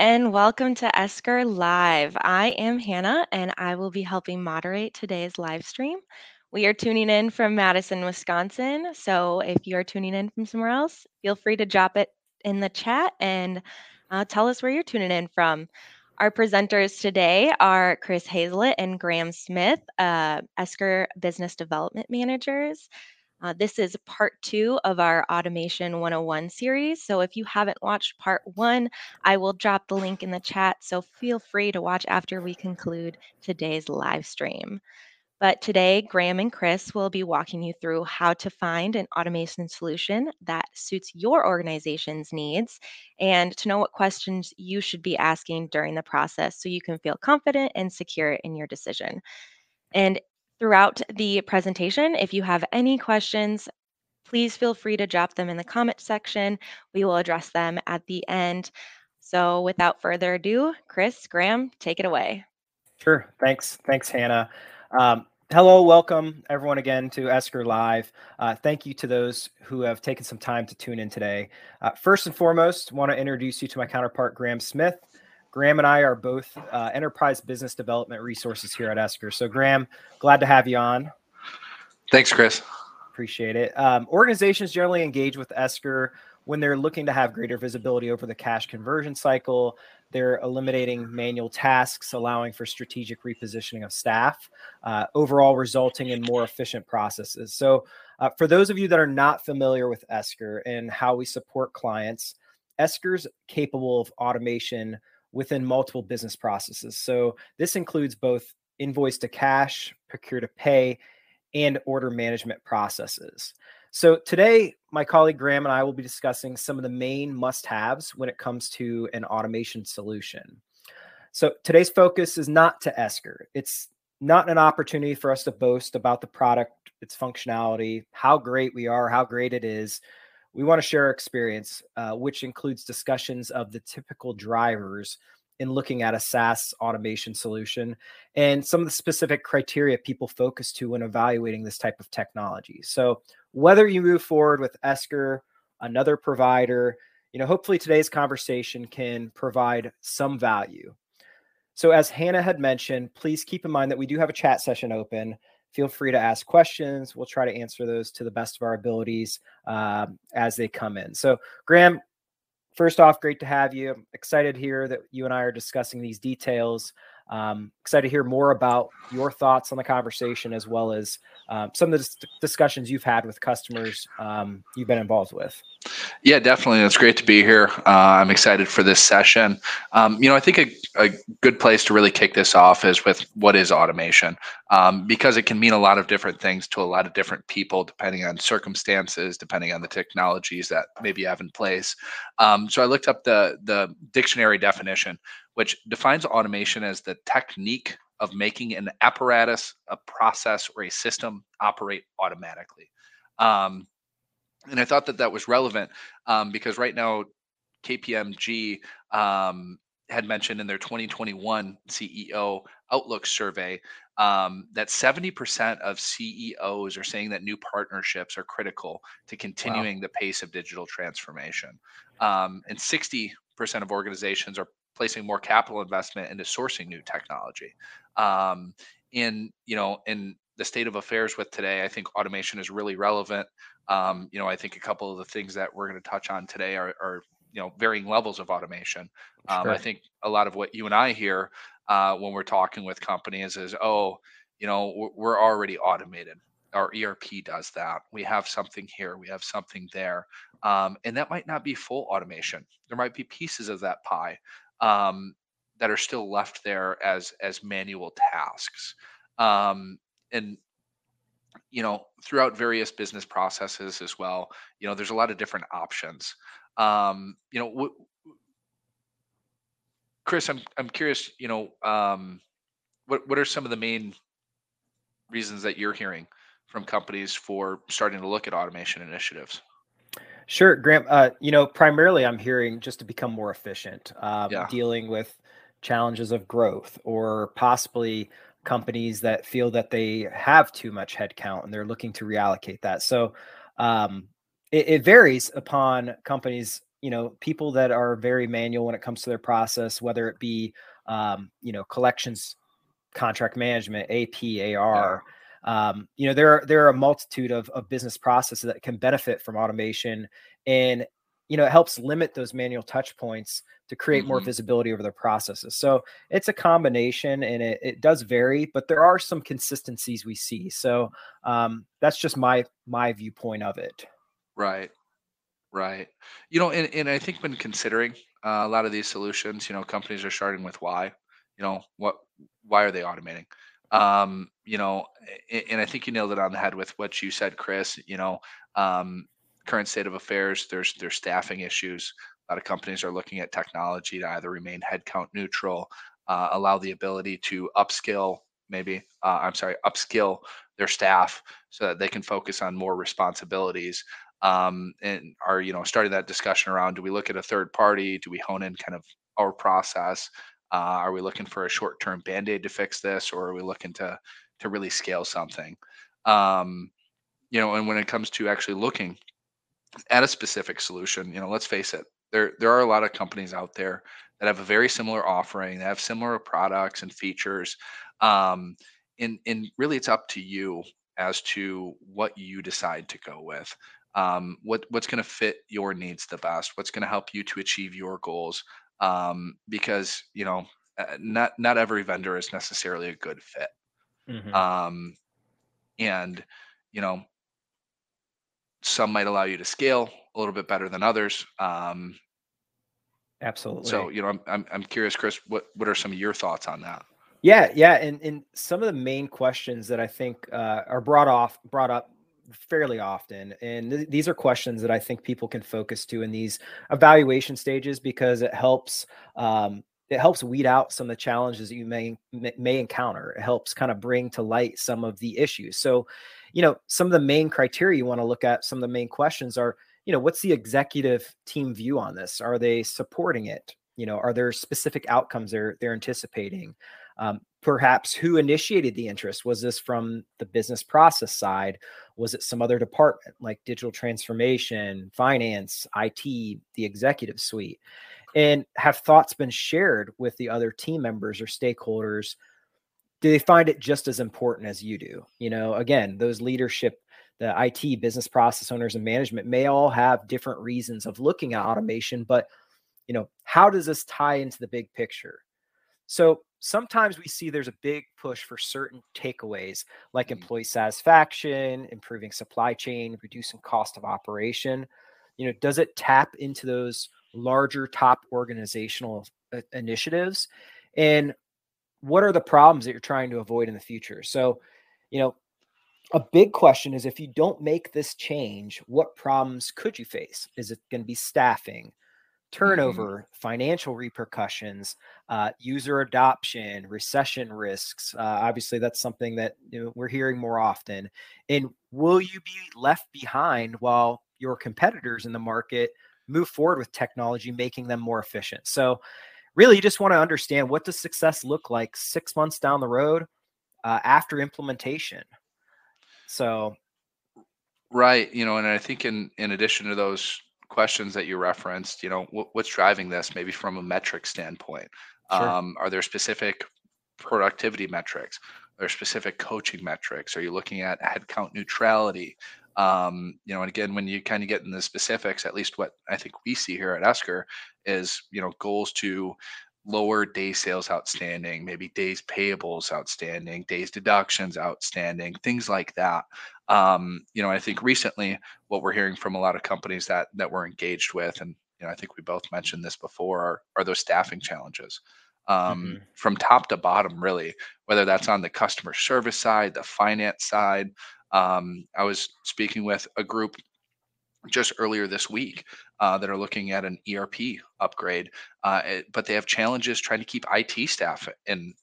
and welcome to Esker Live. I am Hannah, and I will be helping moderate today's live stream. We are tuning in from Madison, Wisconsin. So if you are tuning in from somewhere else, feel free to drop it in the chat and uh, tell us where you're tuning in from. Our presenters today are Chris Hazlett and Graham Smith, uh, Esker Business Development Managers. Uh, this is part two of our Automation 101 series. So if you haven't watched part one, I will drop the link in the chat. So feel free to watch after we conclude today's live stream. But today, Graham and Chris will be walking you through how to find an automation solution that suits your organization's needs and to know what questions you should be asking during the process so you can feel confident and secure in your decision. And throughout the presentation, if you have any questions, please feel free to drop them in the comment section. We will address them at the end. So without further ado, Chris, Graham, take it away. Sure. Thanks. Thanks, Hannah. Um, hello, welcome everyone again to Esker Live. Uh, thank you to those who have taken some time to tune in today. Uh, first and foremost, want to introduce you to my counterpart, Graham Smith. Graham and I are both uh, enterprise business development resources here at Esker. So, Graham, glad to have you on. Thanks, Chris. Appreciate it. Um, organizations generally engage with Esker when they're looking to have greater visibility over the cash conversion cycle, they're eliminating manual tasks, allowing for strategic repositioning of staff, uh, overall resulting in more efficient processes. So, uh, for those of you that are not familiar with Esker and how we support clients, Esker's capable of automation within multiple business processes. So, this includes both invoice to cash, procure to pay, and order management processes. So, today, my colleague Graham and I will be discussing some of the main must haves when it comes to an automation solution. So, today's focus is not to Esker. It's not an opportunity for us to boast about the product, its functionality, how great we are, how great it is. We want to share our experience, uh, which includes discussions of the typical drivers in looking at a SaaS automation solution and some of the specific criteria people focus to when evaluating this type of technology. So, whether you move forward with Esker, another provider, you know, hopefully today's conversation can provide some value. So, as Hannah had mentioned, please keep in mind that we do have a chat session open. Feel free to ask questions. We'll try to answer those to the best of our abilities uh, as they come in. So, Graham, first off, great to have you. I'm excited here that you and I are discussing these details. Um, excited to hear more about your thoughts on the conversation as well as um, some of the dis- discussions you've had with customers um, you've been involved with. Yeah, definitely. It's great to be here. Uh, I'm excited for this session. Um, you know, I think a, a, good place to really kick this off is with what is automation, um, because it can mean a lot of different things to a lot of different people, depending on circumstances, depending on the technologies that maybe you have in place. Um, so I looked up the the dictionary definition, which defines automation as the technique of making an apparatus, a process, or a system operate automatically. Um, and I thought that that was relevant um, because right now, KPMG um, had mentioned in their 2021 CEO Outlook survey um, that 70% of CEOs are saying that new partnerships are critical to continuing wow. the pace of digital transformation. Um, and 60% of organizations are placing more capital investment into sourcing new technology. Um, in you know, in the state of affairs with today, I think automation is really relevant. Um, you know, I think a couple of the things that we're going to touch on today are, are you know varying levels of automation. Um, sure. I think a lot of what you and I hear uh, when we're talking with companies is, oh, you know, we're already automated. Our ERP does that. We have something here. We have something there, um, and that might not be full automation. There might be pieces of that pie um, that are still left there as as manual tasks. Um, and you know throughout various business processes as well you know there's a lot of different options um you know what chris i'm i'm curious you know um what what are some of the main reasons that you're hearing from companies for starting to look at automation initiatives Sure, Graham. Uh, you know, primarily I'm hearing just to become more efficient, um, yeah. dealing with challenges of growth or possibly companies that feel that they have too much headcount and they're looking to reallocate that. So um, it, it, varies upon companies you know people that are very manual when it comes to their process, whether it be um, you know collections, contract management, AP, AR. Yeah. Um, you know there are there are a multitude of, of business processes that can benefit from automation and you know it helps limit those manual touch points to create mm-hmm. more visibility over the processes. So it's a combination and it, it does vary but there are some consistencies we see. So um, that's just my my viewpoint of it. Right. Right. You know and, and i think when considering uh, a lot of these solutions you know companies are starting with why you know what why are they automating um you know and, i think you nailed it on the head with what you said chris you know um current state of affairs, there's there's staffing issues. A lot of companies are looking at technology to either remain headcount neutral, uh, allow the ability to upskill, maybe uh, I'm sorry, upskill their staff so that they can focus on more responsibilities. Um, and are you know starting that discussion around do we look at a third party? Do we hone in kind of our process? Uh, are we looking for a short-term band-aid to fix this, or are we looking to to really scale something? Um, you know, and when it comes to actually looking at a specific solution. You know, let's face it, there there are a lot of companies out there that have a very similar offering, that have similar products and features. Um, and and really, it's up to you as to what you decide to go with. Um, what what's going to fit your needs the best? What's going to help you to achieve your goals? Um, because you know, uh, not not every vendor is necessarily a good fit. Mm-hmm. Um, and you know, some might allow you to scale a little bit better than others. Um, Absolutely. So you know, I'm, I'm I'm curious, Chris. What what are some of your thoughts on that? Yeah, yeah, and and some of the main questions that I think uh, are brought off brought up fairly often, and th- these are questions that I think people can focus to in these evaluation stages because it helps um, it helps weed out some of the challenges that you may may encounter. It helps kind of bring to light some of the issues. So you know, some of the main criteria you want to look at, some of the main questions are, you know, what's the executive team view on this? Are they supporting it? You know, are there specific outcomes they're they're anticipating? Um, perhaps who initiated the interest? Was this from the business process side? Was it some other department like digital transformation, finance, IT, the executive suite? And have thoughts been shared with the other team members or stakeholders do they find it just as important as you do? You know, again, those leadership, the IT, business process owners, and management may all have different reasons of looking at automation, but you know, how does this tie into the big picture? So sometimes we see there's a big push for certain takeaways like mm-hmm. employee satisfaction, improving supply chain, reducing cost of operation. You know, does it tap into those larger top organizational uh, initiatives? And what are the problems that you're trying to avoid in the future? So, you know, a big question is if you don't make this change, what problems could you face? Is it going to be staffing. Turnover, mm-hmm. financial repercussions, uh, user adoption, recession risks? Uh, obviously, that's something that you know, we're hearing more often. And will you be left behind while your competitors in the market move forward with technology, making them more efficient? So, really you just want to understand what does success look like six months down the road uh, after implementation so right you know and i think in in addition to those questions that you referenced you know what, what's driving this maybe from a metric standpoint? Sure. um, are there specific productivity metrics are there specific coaching metrics? Are you looking at headcount neutrality? Um, you know, and again, when you kind of get in the specifics, at least what I think we see here at Esker is, you know, goals to lower day sales outstanding, maybe days payables outstanding, days deductions outstanding, things like that. Um, you know, I think recently what we're hearing from a lot of companies that that we're engaged with, and you know, I think we both mentioned this before, are, are those staffing challenges. Um, mm-hmm. from top to bottom, really, whether that's on the customer service side, the finance side, um, I was speaking with a group just earlier this week uh, that are looking at an ERP upgrade, uh, it, but they have challenges trying to keep IT staff in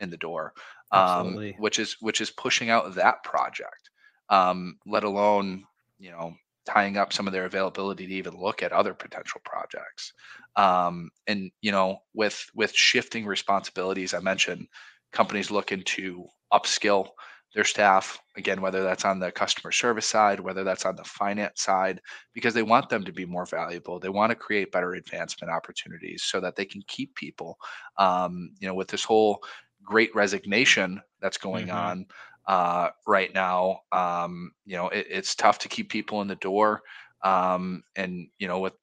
in the door, um, which is which is pushing out that project. Um, let alone you know tying up some of their availability to even look at other potential projects. Um, and you know with with shifting responsibilities, I mentioned companies looking to upskill their staff again whether that's on the customer service side whether that's on the finance side because they want them to be more valuable they want to create better advancement opportunities so that they can keep people um, you know with this whole great resignation that's going mm-hmm. on uh, right now um, you know it, it's tough to keep people in the door um, and you know with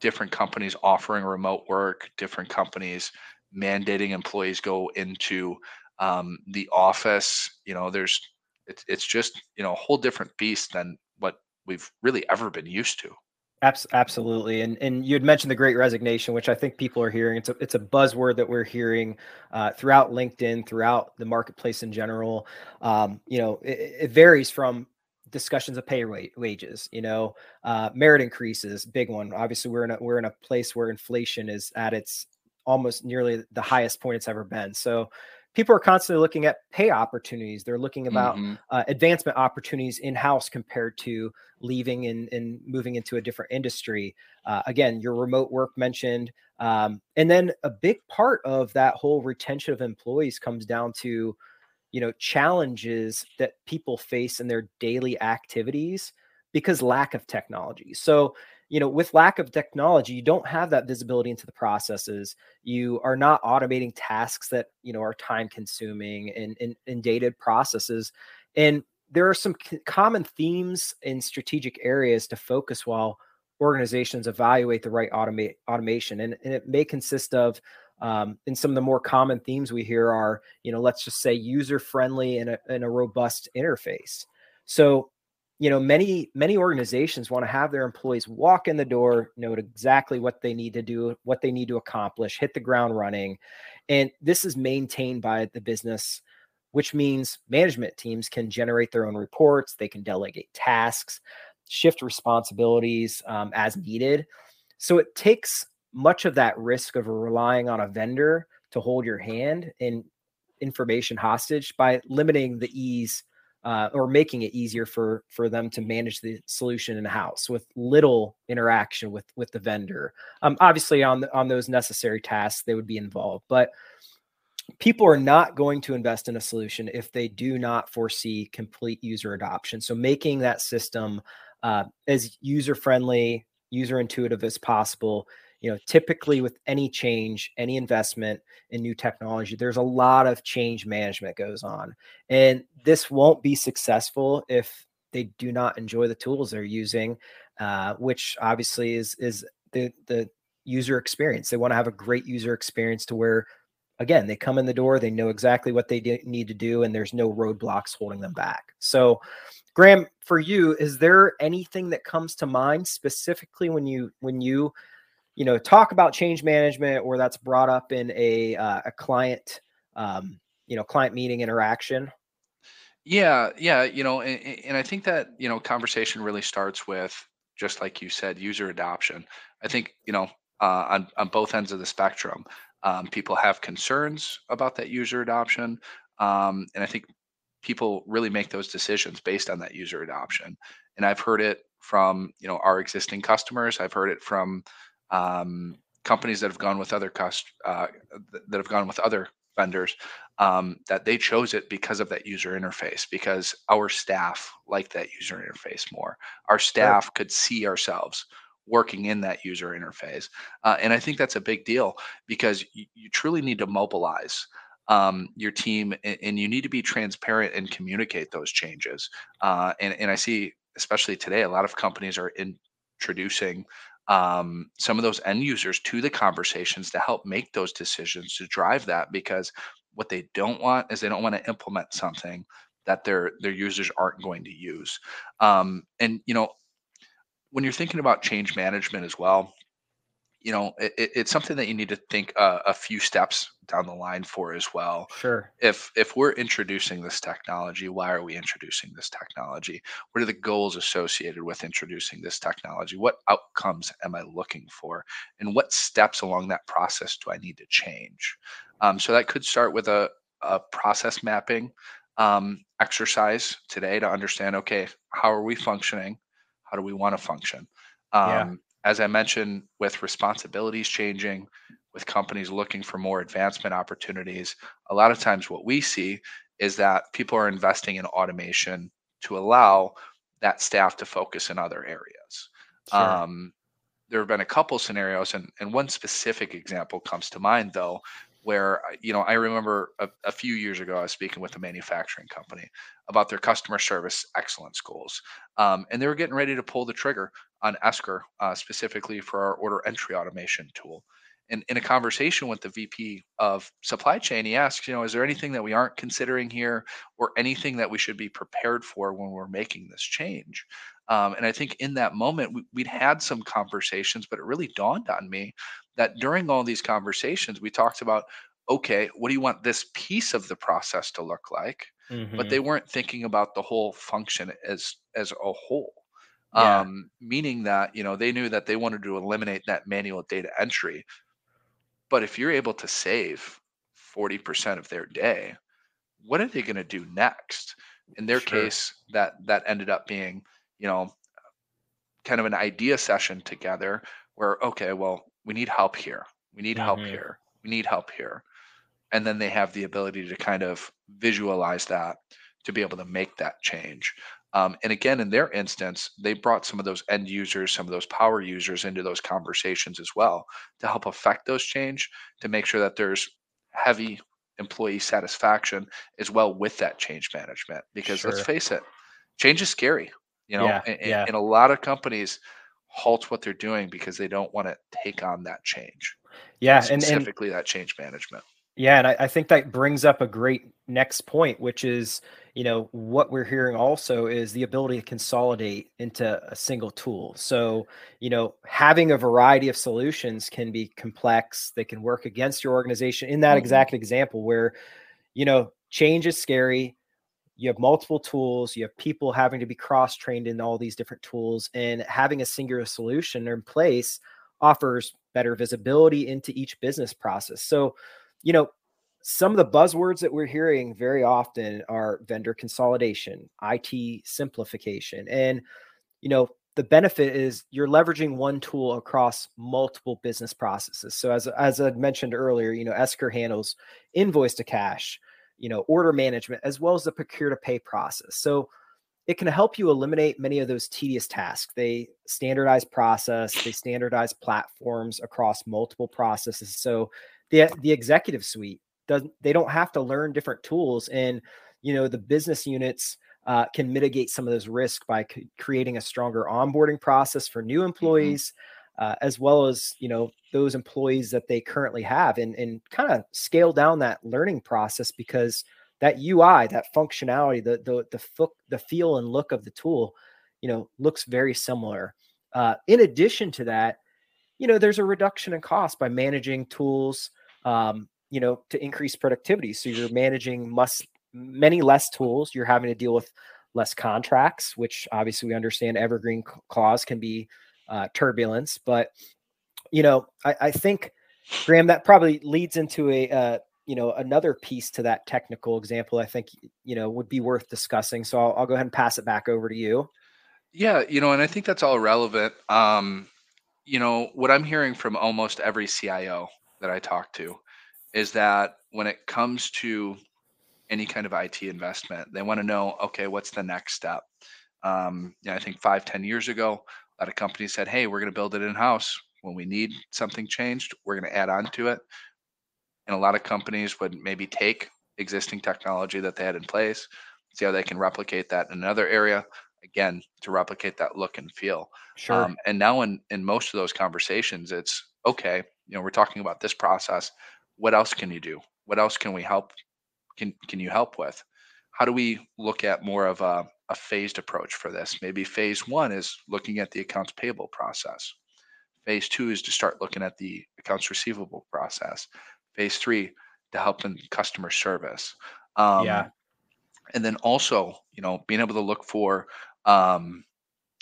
different companies offering remote work different companies mandating employees go into um, the office you know there's it's, it's just you know a whole different beast than what we've really ever been used to Absolutely, and and you had mentioned the Great Resignation, which I think people are hearing. It's a it's a buzzword that we're hearing uh, throughout LinkedIn, throughout the marketplace in general. Um, you know, it, it, varies from discussions of pay rate wages. You know, uh, merit increases, big one. Obviously, we're in a we're in a place where inflation is at its almost nearly the highest point it's ever been. So people are constantly looking at pay opportunities. They're looking about mm-hmm. uh, advancement opportunities in house compared to leaving and, and, moving into a different industry. Uh, again, your remote work mentioned. Um, and then a big part of that whole retention of employees comes down to, you know, challenges that people face in their daily activities because lack of technology. So you know with lack of technology you don't have that visibility into the processes. You are not automating tasks that you know are time consuming and, and, and dated processes. And there are some common themes in strategic areas to focus while organizations evaluate the right automate automation. And, and it may consist of um, and some of the more common themes we hear are you know let's just say user friendly and a, and a robust interface. So you know many many organizations want to have their employees walk in the door know exactly what they need to do what they need to accomplish hit the ground running and this is maintained by the business which means management teams can generate their own reports they can delegate tasks shift responsibilities um, as needed. So it takes much of that risk of relying on a vendor to hold your hand in information hostage by limiting the ease uh, or making it easier for for them to manage the solution in house with little interaction with with the vendor. Um, obviously, on on those necessary tasks, they would be involved, but people are not going to invest in a solution if they do not foresee complete user adoption. So, making that system uh, as user friendly, user intuitive as possible you know typically with any change any investment in new technology there's a lot of change management goes on. And this won't be successful if they do not enjoy the tools they're using uh, which obviously is is the the user experience. They want to have a great user experience to where again they come in the door they know exactly what they need to do and there's no roadblocks holding them back. So graham for you is there anything that comes to mind specifically when you when you you know talk about change management or that's brought up in a uh, a client um, you know client meeting interaction? Yeah yeah you know and, and i think that you know conversation really starts with just like you said user adoption. I think you know uh, on, on both ends of the spectrum um, people have concerns about that user adoption um, and i think people really make those decisions based on that user adoption. And i've heard it from you know our existing customers. I've heard it from um, companies that have gone with other cost uh, that have gone with other vendors um, that they chose it because of that user interface because our staff like that user interface more our staff sure. could see ourselves working in that user interface uh, and i think that's a big deal because you, you truly need to mobilize um, your team and, and, you need to be transparent and communicate those changes uh, and, and i see especially today a lot of companies are introducing um, some of those end users to the conversations to help make those decisions to drive that because what they don't want is they don't want to implement something that their their users aren't going to use. Um, and you know when you're thinking about change management as well you know it, it's something that you need to think uh, a few steps down the line for as well. Sure. If if we're introducing this technology why are we introducing this technology? What are the goals associated with introducing this technology? What outcomes am i looking for? And what steps along that process do i need to change? Um, so that could start with a, a process mapping um, exercise today to understand okay how are we functioning? How do we want to function um, yeah as I mentioned, with responsibilities changing, with companies looking for more advancement opportunities, a lot of times what we see is that people are investing in automation to allow that staff to focus in other areas. Sure. Um, there have been a couple scenarios, and, and one specific example comes to mind, though, where you know I remember a, a, few years ago I was speaking with a manufacturing company about their customer service excellence goals, um, and they were getting ready to pull the trigger on Esker uh, specifically for our order entry automation tool. And in a conversation with the VP of supply chain, he asks, you know, is there anything that we aren't considering here, or anything that we should be prepared for when we're making this change? Um, and I think in that moment, we, would had some conversations, but it really dawned on me that during all these conversations, we talked about, okay, what do you want this piece of the process to look like? Mm-hmm. But they weren't thinking about the whole function as as a whole. Yeah. Um, meaning that you know they knew that they wanted to eliminate that manual data entry. But if you're able to save 40% of their day, what are they going to do next? In their sure. case, that that ended up being you know, kind of an idea session together where, okay, well, we need help here. We need mm-hmm. help here. We need help here. And then they have the ability to kind of visualize that to be able to make that change. Um, and again, in their instance, they brought some of those end users, some of those power users into those conversations as well to help affect those change, to make sure that there's heavy employee satisfaction as well with that change management. Because sure. let's face it, change is scary. You know, yeah, and, yeah. and a lot of companies halt what they're doing because they don't want to take on that change. Yeah, and specifically and, that change management. Yeah, and I, I, think that brings up a great next point, which is, you know, what we're hearing also is the ability to consolidate into a single tool. So, you know, having a variety of solutions can be complex. They can work against your organization. In that mm-hmm. exact example, where, you know, change is scary you have multiple tools you have people having to be cross trained in all these different tools and having a singular solution in place offers better visibility into each business process so you know some of the buzzwords that we're hearing very often are vendor consolidation it simplification and you know the benefit is you're leveraging one tool across multiple business processes so as as i mentioned earlier you know esker handles invoice to cash you know, order management, as well as the procure to pay process. So it can help you eliminate many of those tedious tasks. They standardize process, they standardize platforms across multiple processes. So the the executive suite doesn't they don't have to learn different tools and you know the business units uh, can mitigate some of those risks by c- creating a stronger onboarding process for new mm-hmm. employees uh, as well as you know those employees that they currently have and, and kind of scale down that learning process because that ui that functionality the the the, fo- the feel and look of the tool you know looks very similar uh, in addition to that you know there's a reduction in cost by managing tools um, you know to increase productivity so you're managing must many less tools you're having to deal with less contracts which obviously we understand evergreen clause can be uh, turbulence. But you know, I, I, think Graham that probably leads into a uh, you know another piece to that technical example. I think you know would be worth discussing. So I'll, I'll go ahead and pass it back over to you. Yeah, you know, and I think that's all relevant. Um, you know, what I'm hearing from almost every CIO that I talk to is that when it comes to any kind of IT investment, they want to know, okay, what's the next step? Um, yeah, I think five, ten years ago, a lot of companies said, hey, we're going to build it in house. When we need something changed, we're going to add on to it. And a lot of companies would maybe take existing technology that they had in place, see how they can replicate that in another area, again, to replicate that look and feel. Sure. Um, and now in, in most of those conversations, it's okay, you know, we're talking about this process. What else can you do? What else can we help? Can, can you help with? How do we look at more of a a phased approach for this. Maybe phase one is looking at the accounts payable process. Phase two is to start looking at the accounts receivable process. Phase three to help in customer service. Um, yeah. And then also, you know, being able to look for um,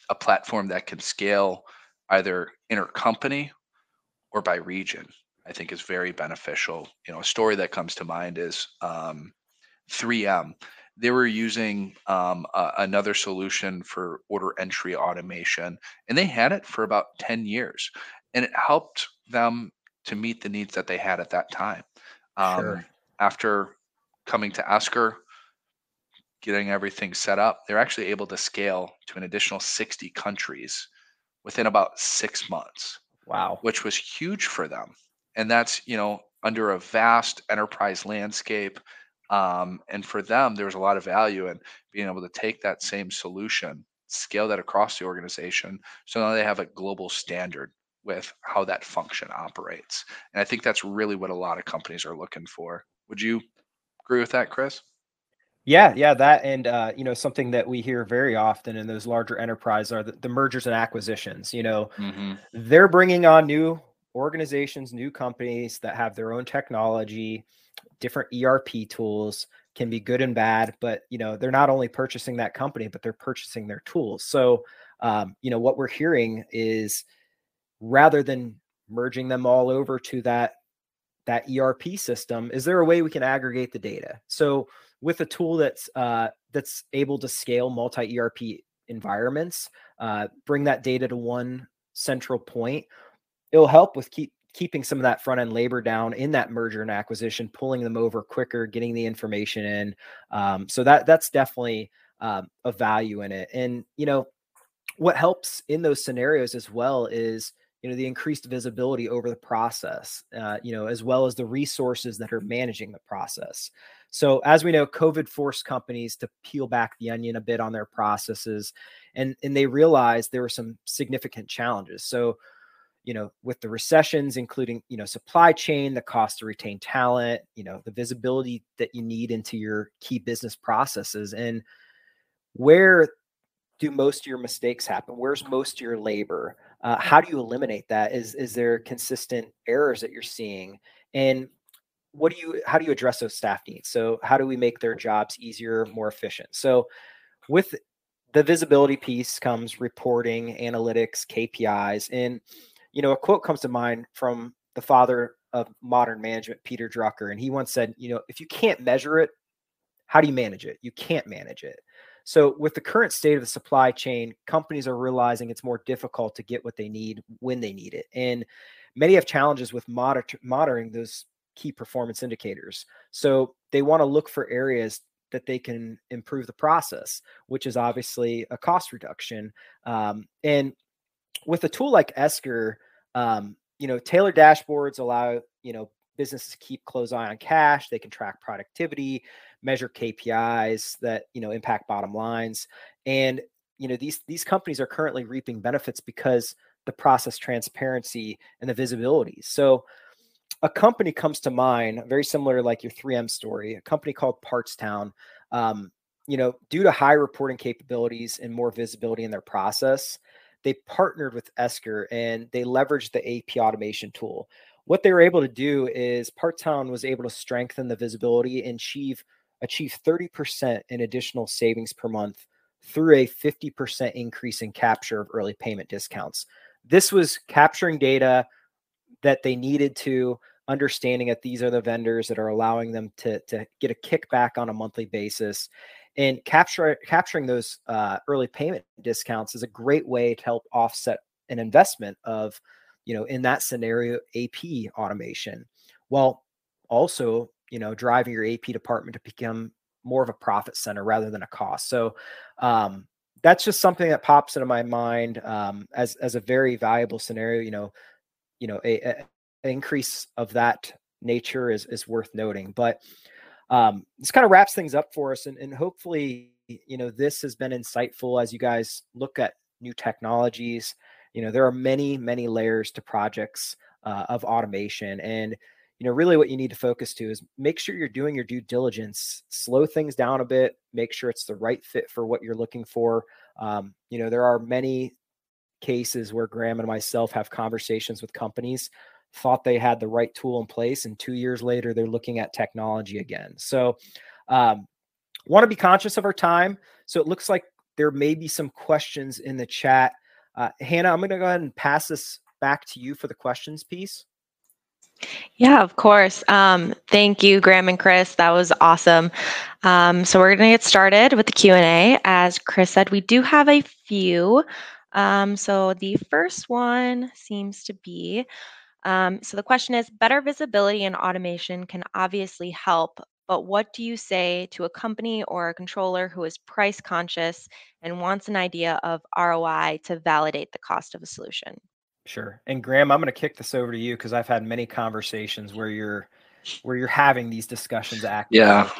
a platform that can scale either intercompany or by region. I think is very beneficial. You know, a story that comes to mind is um, 3M they were using um, uh, another solution for order entry automation, and they had it for about 10 years, and it helped them to meet the needs that they had at that time. Um, sure. After coming to Esker, getting everything set up, they're actually able to scale to an additional 60 countries within about six months. Wow. Which was huge for them. And that's, you know, under a vast enterprise landscape. Um, and for them, there's a lot of value in being able to take that same solution, scale that across the organization. So now they have a global standard with how that function operates. And I think that's really what a lot of companies are looking for. Would you agree with that, Chris? Yeah, yeah, that and uh, you know something that we hear very often in those larger enterprises are the, the mergers and acquisitions. You know, mm-hmm. they're bringing on new organizations, new companies that have their own technology, different ERP tools, can be good and bad. But you know, they're not only purchasing that company, but they're purchasing their tools. So, um, you know, what we're hearing is rather than merging them all over to that that ERP system, is there a way we can aggregate the data? So with a tool that's uh, that's able to scale multi ERP environments, uh, bring that data to one central point, it'll help with keep keeping some of that front end labor down in that merger and acquisition, pulling them over quicker, getting the information in. Um, so that that's definitely um, a value in it. And you know what helps in those scenarios as well is you know the increased visibility over the process uh, you know as well as the resources that are managing the process so as we know covid forced companies to peel back the onion a bit on their processes and and they realized there were some significant challenges so you know with the recessions including you know supply chain the cost to retain talent you know the visibility that you need into your key business processes and where do most of your mistakes happen where's most of your labor uh, how do you eliminate that? Is is there consistent errors that you're seeing? And what do you how do you address those staff needs? So how do we make their jobs easier, more efficient? So with the visibility piece comes reporting, analytics, KPIs, and you know a quote comes to mind from the father of modern management, Peter Drucker, and he once said, you know, if you can't measure it, how do you manage it? You can't manage it. So, with the current state of the supply chain, companies are realizing it's more difficult to get what they need when they need it. And many have challenges with monitor- monitoring those key performance indicators. So, they want to look for areas that they can improve the process, which is obviously a cost reduction. Um, and with a tool like Esker, um, you know, tailored dashboards allow, you know, businesses keep close eye on cash. They can track productivity, measure KPIs that you know impact bottom lines, and you know these these companies are currently reaping benefits because the process transparency and the visibility. So a company comes to mind very similar to like your 3M story, a company called Partstown. Um, you know, due to high reporting capabilities and more visibility in their process, they partnered with Esker and they leveraged the AP automation tool what they were able to do is Partstown was able to strengthen the visibility and achieve achieve 30% in additional savings per month through a 50% increase in capture of early payment discounts. This was capturing data that they needed to understanding that these are the vendors that are allowing them to, to get a kickback on a monthly basis and capture capturing those uh, early payment discounts is a great way to help offset an investment of you know, in that scenario, AP automation, while also, you know, driving your AP department to become more of a profit center rather than a cost. So um, that's just something that pops into my mind um, as as a very valuable scenario. You know, you know, a, a increase of that nature is is worth noting. But um, this kind of wraps things up for us, and, and hopefully, you know, this has been insightful as you guys look at new technologies. You know there are many many layers to projects uh, of automation and you know really what you need to focus to is make sure you're doing your due diligence slow things down a bit make sure it's the right fit for what you're looking for. Um, you know there are many cases where graham and myself have conversations with companies thought they had the right tool in place and two years later they're looking at technology again so um, want to be conscious of our time so it looks like there may be some questions in the chat uh, Hannah, I'm going to go ahead and pass this back to you for the questions piece. Yeah, of course. Um, thank you, Graham and Chris. That was awesome. Um, so we're going to get started with the Q&A. As Chris said, we do have a few. Um, so the first one seems to be, um, so the question is, better visibility and automation can obviously help, but what do you say to a company or a controller who is price conscious and wants an idea of ROI to validate the cost of a solution? Sure. And Graham, I'm going to kick this over to you because I've had many conversations where you're where you're having these discussions actively. Yeah.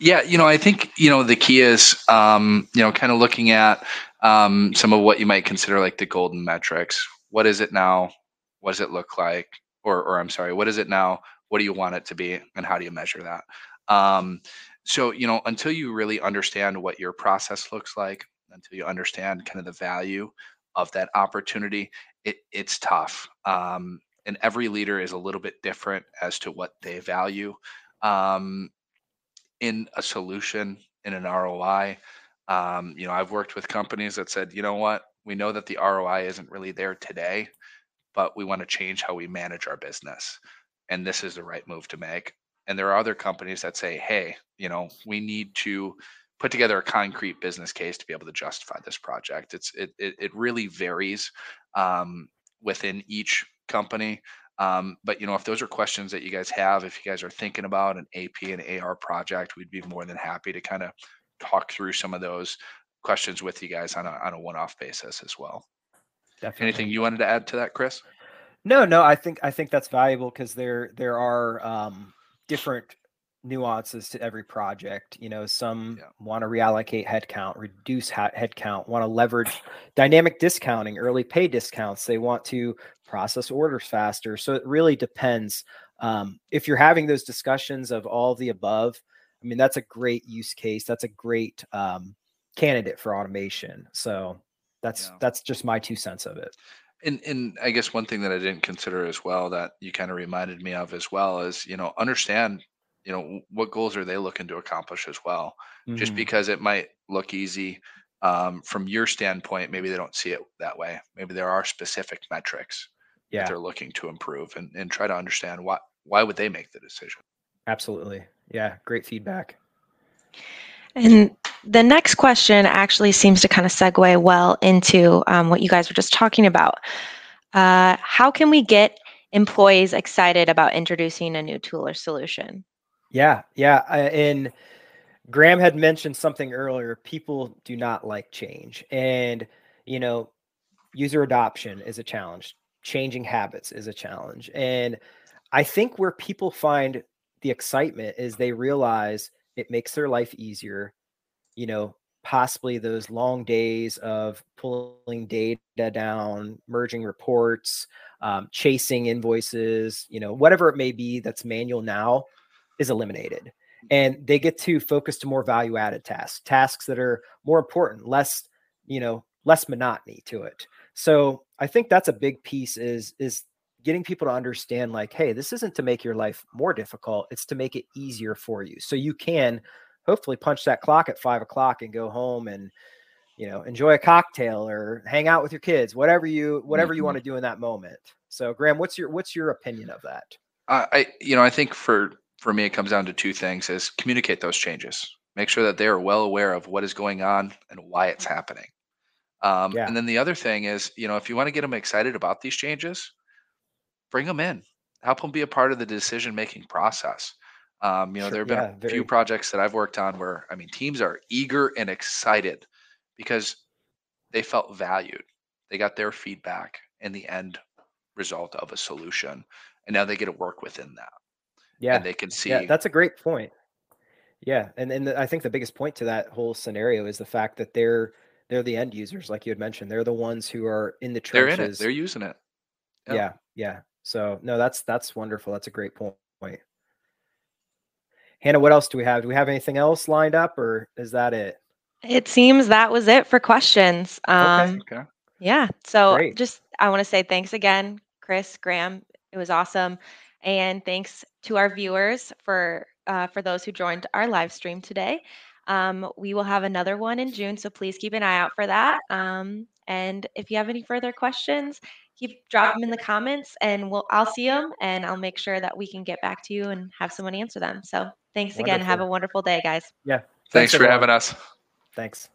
Yeah, you know, I think you know the key is um, you know kind of looking at um, some of what you might consider like the golden metrics. What is it now? What does it look like? Or, or I'm sorry, what is it now? What do you want it to be, and how do you measure that? Um, so you know, until you really understand what your process looks like, until you understand kind of the value of that opportunity, it, it's tough. Um, and every leader is a little bit different as to what they value. Um, in a solution in an ROI. Um, you know, I've worked with companies that said, you know what, we know that the ROI isn't really there today, but we want to change how we manage our business. And this is the right move to make. And there are other companies that say, hey, you know, we need to put together a concrete business case to be able to justify this project. It's it it, it really varies um, within each company. Um, but you know, if those are questions that you guys have, if you guys are thinking about an AP and AR project, we'd be more than happy to kind of talk through some of those questions with you guys on a on a one-off basis as well. Definitely. Anything you wanted to add to that, Chris? No, no, I think I think that's valuable because there there are um, different nuances to every project. You know, some yeah. want to reallocate headcount, reduce ha- headcount, want to leverage dynamic discounting, early pay discounts. They want to process orders faster. So it really depends. Um, if you're having those discussions of all of the above, I mean, that's a great use case. That's a great um, candidate for automation. So that's yeah. that's just my two cents of it. And and I guess one thing that I didn't consider as well that you kind of reminded me of as well is you know understand you know what goals are they looking to accomplish as well mm-hmm. just because it might look easy um, from your standpoint maybe they don't see it that way maybe there are specific metrics yeah. that they're looking to improve and, and try to understand why why would they make the decision absolutely yeah great feedback and the next question actually seems to kind of segue well into um, what you guys were just talking about uh, how can we get employees excited about introducing a new tool or solution yeah, yeah. And Graham had mentioned something earlier. People do not like change. And, you know, user adoption is a challenge, changing habits is a challenge. And I think where people find the excitement is they realize it makes their life easier. You know, possibly those long days of pulling data down, merging reports, um, chasing invoices, you know, whatever it may be that's manual now is eliminated. And they get to focus to more value added tasks tasks that are more important less you know less monotony to it. So i think that's a big piece is is getting people to understand like hey this isn't to make your life more difficult it's to make it easier for you. So you can hopefully punch that clock at five o'clock and go home and you know enjoy a cocktail or hang out with your kids whatever you whatever mm-hmm. you want to do in that moment so graham what's your what's your opinion of that uh, i you know i think for for me, it comes down to two things: is communicate those changes, make sure that they are well aware of what is going on and why it's happening. Um, yeah. And then the other thing is, you know, if you want to get them excited about these changes, bring them in, help them be a part of the decision making process. Um, you know, sure, there have been yeah, a very... few projects that I've worked on where, I mean, teams are eager and excited because they felt valued. They got their feedback in the end result of a solution, and now they get to work within that. Yeah. And they can see. Yeah, that's a great point. Yeah, and and I think the biggest point to that whole scenario is the fact that they're they're the end users, like you had mentioned. They're the ones who are in the trenches. They're in it. They're using it. Yeah. yeah, yeah. So no, that's that's wonderful. That's a great point. Hannah, what else do we have? Do we have anything else lined up, or is that it? It seems that was it for questions. Um, okay. okay. Yeah. So Great. just I want to say thanks again, Chris, Graham. It was awesome. And thanks to our viewers for uh, for those who joined our live stream today. Um, we will have another one in June, so please keep an eye out for that. Um, and if you have any further questions, keep drop them in the comments, and we'll I'll see them, and I'll make sure that we can get back to you and have someone answer them. So thanks again. Have a wonderful day, guys. Yeah. Thanks, thanks for having us. Thanks.